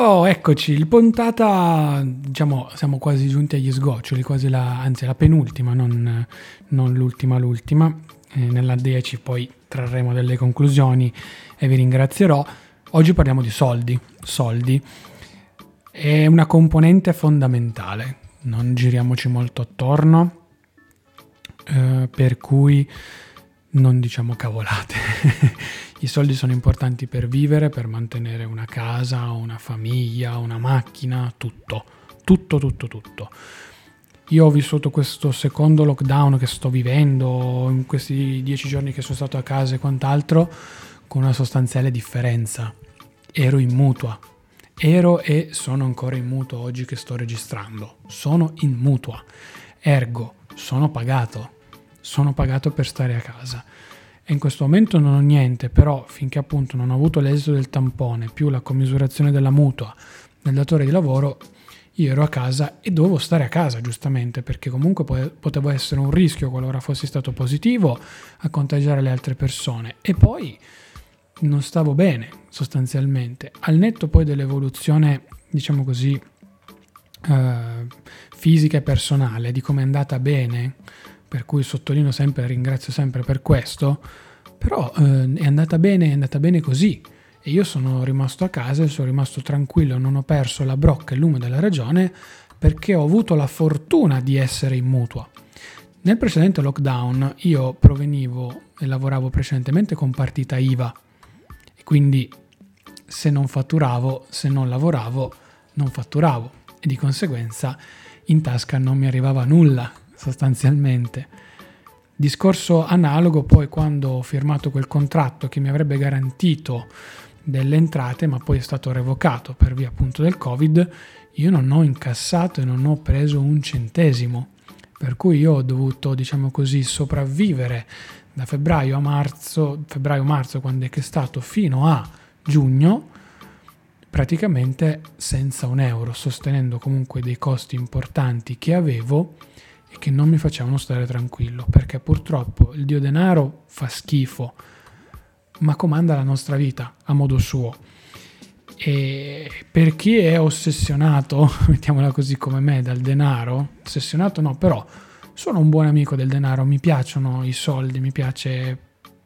Oh, eccoci, il puntata, diciamo, siamo quasi giunti agli sgoccioli, quasi la, anzi la penultima, non, non l'ultima, l'ultima. Eh, nella 10 poi trarremo delle conclusioni e vi ringrazierò. Oggi parliamo di soldi. Soldi è una componente fondamentale, non giriamoci molto attorno, eh, per cui non diciamo cavolate. I soldi sono importanti per vivere, per mantenere una casa, una famiglia, una macchina, tutto, tutto, tutto, tutto. Io ho vissuto questo secondo lockdown che sto vivendo, in questi dieci giorni che sono stato a casa e quant'altro, con una sostanziale differenza. Ero in mutua. Ero e sono ancora in mutuo oggi che sto registrando. Sono in mutua. Ergo, sono pagato. Sono pagato per stare a casa. E in questo momento non ho niente, però finché appunto non ho avuto l'esito del tampone più la commisurazione della mutua del datore di lavoro, io ero a casa e dovevo stare a casa giustamente perché comunque potevo essere un rischio qualora fossi stato positivo a contagiare le altre persone. E poi non stavo bene sostanzialmente. Al netto poi dell'evoluzione diciamo così eh, fisica e personale di come è andata bene per cui sottolineo sempre ringrazio sempre per questo, però eh, è andata bene, è andata bene così. E io sono rimasto a casa sono rimasto tranquillo, non ho perso la brocca e il lume della ragione perché ho avuto la fortuna di essere in mutua. Nel precedente lockdown io provenivo e lavoravo precedentemente con partita IVA e quindi se non fatturavo, se non lavoravo, non fatturavo e di conseguenza in tasca non mi arrivava nulla sostanzialmente. Discorso analogo poi quando ho firmato quel contratto che mi avrebbe garantito delle entrate, ma poi è stato revocato per via appunto del Covid, io non ho incassato e non ho preso un centesimo. Per cui io ho dovuto, diciamo così, sopravvivere da febbraio a marzo, febbraio-marzo quando è che è stato, fino a giugno, praticamente senza un euro, sostenendo comunque dei costi importanti che avevo e che non mi facevano stare tranquillo, perché purtroppo il dio denaro fa schifo, ma comanda la nostra vita a modo suo. E per chi è ossessionato, mettiamola così come me, dal denaro, ossessionato no, però sono un buon amico del denaro, mi piacciono i soldi, mi piace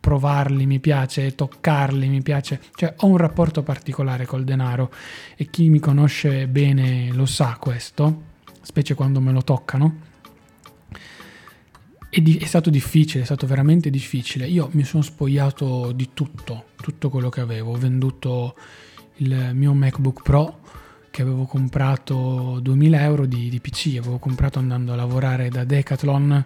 provarli, mi piace toccarli, mi piace, cioè ho un rapporto particolare col denaro e chi mi conosce bene lo sa questo, specie quando me lo toccano è, di- è, stato difficile, è stato veramente difficile. Io mi sono spogliato di tutto, tutto quello che avevo. Ho venduto il mio MacBook Pro che avevo comprato 2000 euro di, di PC, avevo comprato andando a lavorare da Decathlon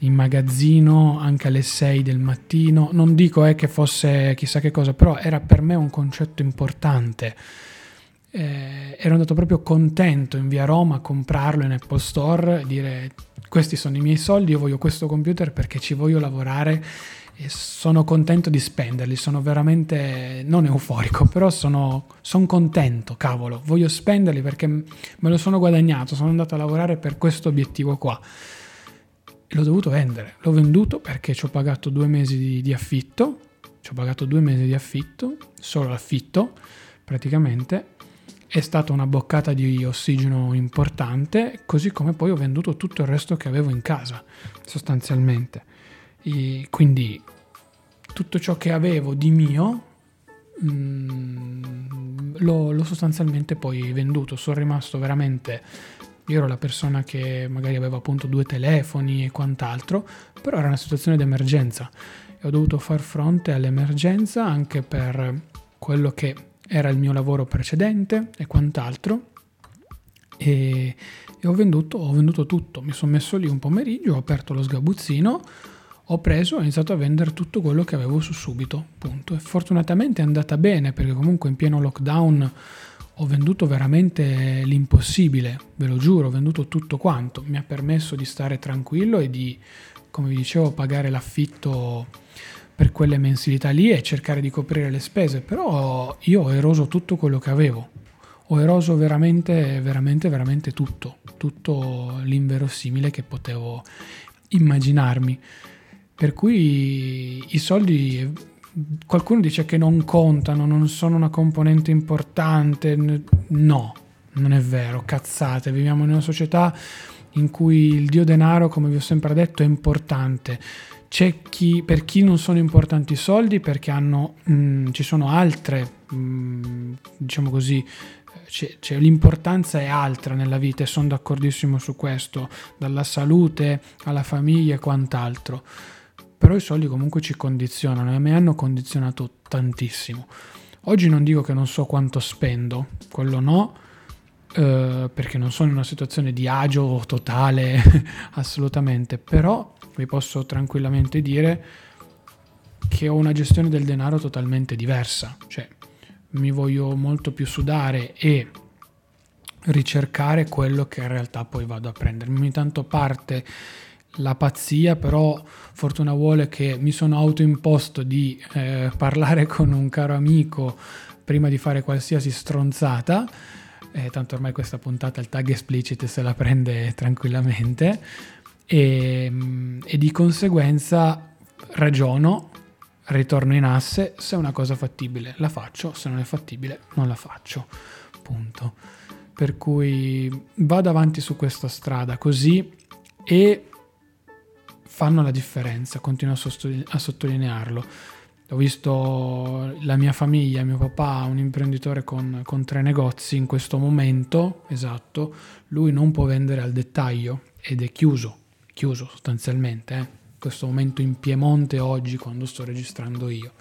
in magazzino anche alle 6 del mattino. Non dico eh, che fosse chissà che cosa, però era per me un concetto importante. Eh, ero andato proprio contento in via Roma a comprarlo in Apple Store dire questi sono i miei soldi, io voglio questo computer perché ci voglio lavorare e sono contento di spenderli, sono veramente non euforico, però sono, sono contento, cavolo, voglio spenderli perché me lo sono guadagnato, sono andato a lavorare per questo obiettivo qua. L'ho dovuto vendere, l'ho venduto perché ci ho pagato due mesi di, di affitto, ci ho pagato due mesi di affitto, solo l'affitto praticamente, è stata una boccata di ossigeno importante, così come poi ho venduto tutto il resto che avevo in casa, sostanzialmente. E quindi tutto ciò che avevo di mio mh, mm, l'ho, l'ho sostanzialmente poi venduto. Sono rimasto veramente io ero la persona che magari aveva appunto due telefoni e quant'altro, però era una situazione di emergenza e ho dovuto far fronte all'emergenza anche per quello che era il mio lavoro precedente e quant'altro. E, e ho, venduto, ho venduto tutto. Mi sono messo lì un pomeriggio, ho aperto lo sgabuzzino, ho preso e ho iniziato a vendere tutto quello che avevo su subito. Punto. E fortunatamente è andata bene perché comunque in pieno lockdown ho venduto veramente l'impossibile, ve lo giuro, ho venduto tutto quanto. Mi ha permesso di stare tranquillo e di, come vi dicevo, pagare l'affitto per quelle mensilità lì e cercare di coprire le spese, però io ho eroso tutto quello che avevo, ho eroso veramente, veramente, veramente tutto, tutto l'inverosimile che potevo immaginarmi. Per cui i soldi, qualcuno dice che non contano, non sono una componente importante, No, non è vero, cazzate, viviamo in una società in cui il dio denaro, come vi ho sempre detto, è importante. C'è chi, per chi non sono importanti i soldi perché hanno, mh, mm, ci sono altre, mh, mm, diciamo così, c'è, c'è, l'importanza è altra nella vita e sono d'accordissimo su questo, dalla salute alla famiglia e quant'altro. Però i soldi comunque ci condizionano e me hanno condizionato tantissimo. Oggi non dico che non so quanto spendo, quello no, eh, perché non sono in una situazione di agio totale, assolutamente, però vi posso tranquillamente dire che ho una gestione del denaro totalmente diversa, cioè mi voglio molto più sudare e ricercare quello che in realtà poi vado a prendermi. Ogni tanto parte la pazzia, però fortuna vuole che mi sono autoimposto di eh, parlare con un caro amico prima di fare qualsiasi stronzata. Eh, tanto ormai questa puntata il tag explicit se la prende tranquillamente e, mm, e di conseguenza ragiono ritorno in asse, se è una cosa fattibile la faccio, se non è fattibile non la faccio, punto. Per cui vado avanti su questa strada così e fanno la differenza, continuo a, sottolinearlo. Ho visto la mia famiglia, mio papà, un imprenditore con, con, tre negozi in questo momento, esatto, lui non può vendere al dettaglio ed è chiuso, chiuso sostanzialmente. Eh questo momento in Piemonte oggi quando sto registrando io.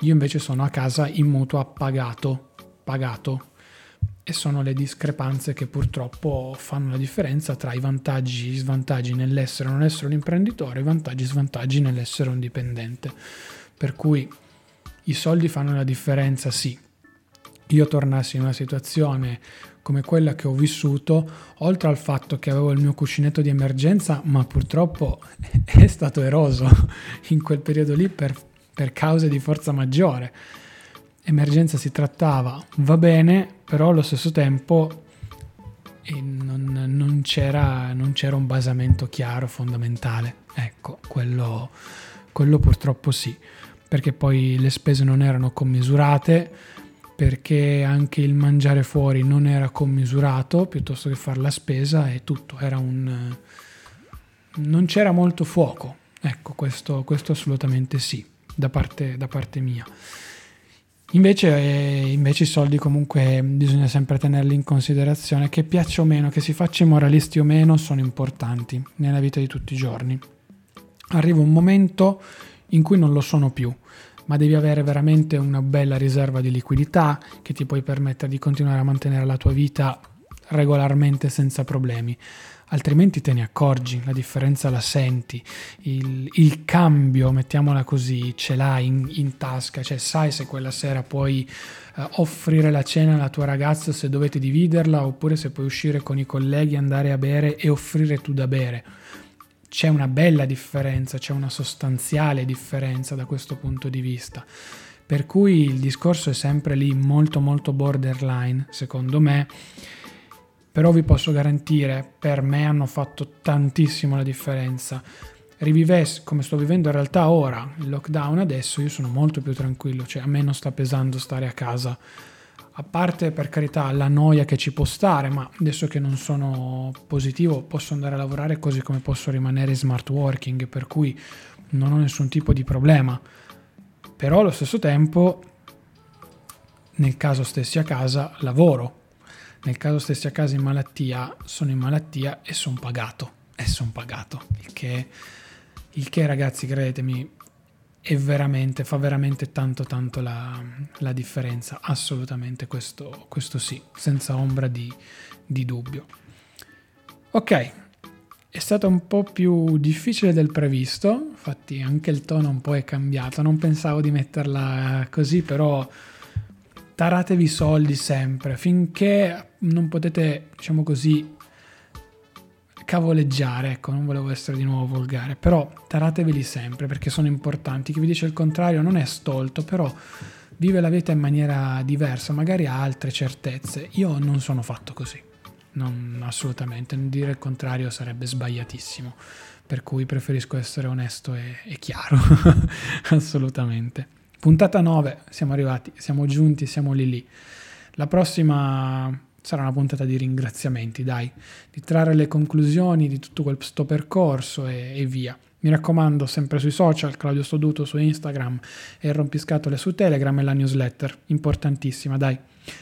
Io invece sono a casa in mutuo appagato, pagato e sono le discrepanze che purtroppo fanno la differenza tra i vantaggi e i svantaggi nell'essere o non essere un imprenditore i vantaggi e svantaggi nell'essere un dipendente. Per cui i soldi fanno la differenza, sì. Io tornassi in una situazione come quella che ho vissuto, oltre al fatto che avevo il mio cuscinetto di emergenza, ma purtroppo è stato eroso in quel periodo lì per, per cause di forza maggiore. Emergenza si trattava, va bene, però allo stesso tempo non, non, c'era, non c'era un basamento chiaro, fondamentale. Ecco, quello, quello purtroppo sì, perché poi le spese non erano commisurate perché anche il mangiare fuori non era commisurato piuttosto che fare la spesa e tutto, era un... non c'era molto fuoco, ecco questo, questo assolutamente sì, da parte, da parte mia. Invece, eh, invece, i soldi comunque bisogna sempre tenerli in considerazione, che piaccia o meno, che si faccia i moralisti o meno, sono importanti nella vita di tutti i giorni. Arriva un momento in cui non lo sono più ma devi avere veramente una bella riserva di liquidità che ti puoi permettere di continuare a mantenere la tua vita regolarmente senza problemi. Altrimenti te ne accorgi, la differenza la senti, il, il cambio, mettiamola così, ce l'hai in, in, tasca, cioè sai se quella sera puoi uh, offrire la cena alla tua ragazza se dovete dividerla oppure se puoi uscire con i colleghi, andare a bere e offrire tu da bere c'è una bella differenza, c'è una sostanziale differenza da questo punto di vista. Per cui il discorso è sempre lì molto molto borderline, secondo me, però vi posso garantire, per me hanno fatto tantissimo la differenza. Rivivessi come sto vivendo in realtà ora, il lockdown adesso, io sono molto più tranquillo, cioè a me non sta pesando stare a casa a parte per carità la noia che ci può stare, ma adesso che non sono positivo posso andare a lavorare così come posso rimanere smart working, per cui non ho nessun tipo di problema. Però allo stesso tempo, nel caso stessi a casa, lavoro. Nel caso stessi a casa in malattia, sono in malattia e sono pagato. E sono pagato. Il che, il che ragazzi, credetemi, e veramente, fa veramente tanto tanto la, la differenza, assolutamente questo, questo, sì, senza ombra di, di dubbio. Ok, è stato un po' più difficile del previsto, infatti anche il tono un po' è cambiato, non pensavo di metterla così, però taratevi soldi sempre, finché non potete, diciamo così, cavoleggiare, ecco, non volevo essere di nuovo volgare, però tarateveli sempre perché sono importanti. Chi vi dice il contrario non è stolto, però vive la vita in maniera diversa, magari ha altre certezze. Io non sono fatto così, non, assolutamente, dire il contrario sarebbe sbagliatissimo, per cui preferisco essere onesto e, e chiaro, assolutamente. Puntata 9, siamo arrivati, siamo giunti, siamo lì lì. La prossima sarà una puntata di ringraziamenti, dai, di trarre le conclusioni di tutto questo percorso e, e via. Mi raccomando, sempre sui social, Claudio Stoduto su Instagram e Rompiscatole su Telegram e la newsletter, importantissima, dai.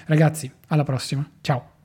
Ragazzi, alla prossima, ciao!